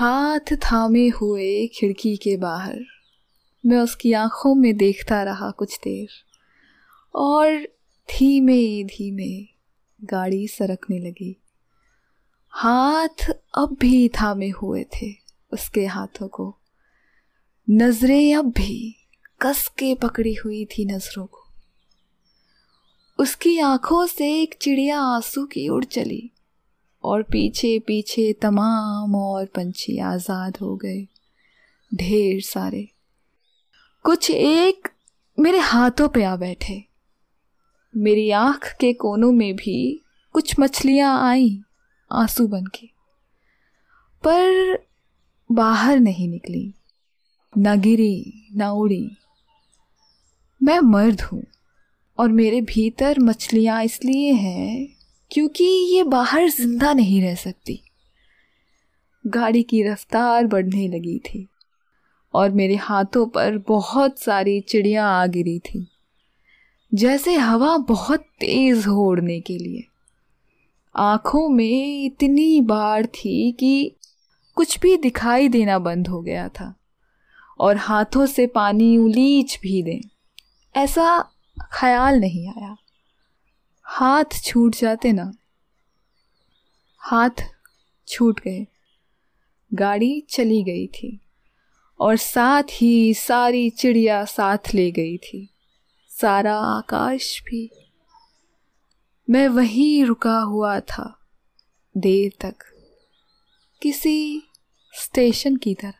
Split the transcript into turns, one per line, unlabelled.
हाथ थामे हुए खिड़की के बाहर। मैं उसकी आँखों में देखता रहा कुछ देर, और धीमे धीमे गाड़ी सरकने लगी। हाथ अब भी थामे हुए थे उसके हाथों को। नज़रें अब भी कस के पकड़ी हुई थी नज़रों को। उसकी आँखों से एक चिड़िया आँसू की उड़ चली। और पीछे पीछे तमाम और पंछी आज़ाद हो गए। ढेर सारे। कुछ एक मेरे हाथों पे आ बैठे। मेरी आँख के कोनों में भी कुछ मछलियाँ आई आँसू बन के पर बाहर नहीं निकली। न गिरी, न उड़ी। मैं मर्द हूँ और मेरे भीतर मछलियाँ इसलिए हैं क्योंकि ये बाहर ज़िंदा नहीं रह सकती। गाड़ी की रफ्तार बढ़ने लगी थी और मेरे हाथों पर बहुत सारी चिड़िया आ गिरी थी, जैसे हवा बहुत तेज हो उड़ने के लिए। आँखों में इतनी बाढ़ थी कि कुछ भी दिखाई देना बंद हो गया था और हाथों से पानी उलीच भी दें, ऐसा ख्याल नहीं आया। हाथ छूट जाते ना। हाथ छूट गए। गाड़ी चली गई थी और साथ ही सारी चिड़िया साथ ले गई थी। सारा आकाश भी। मैं वहीं रुका हुआ था देर तक। किसी स्टेशन की तरह।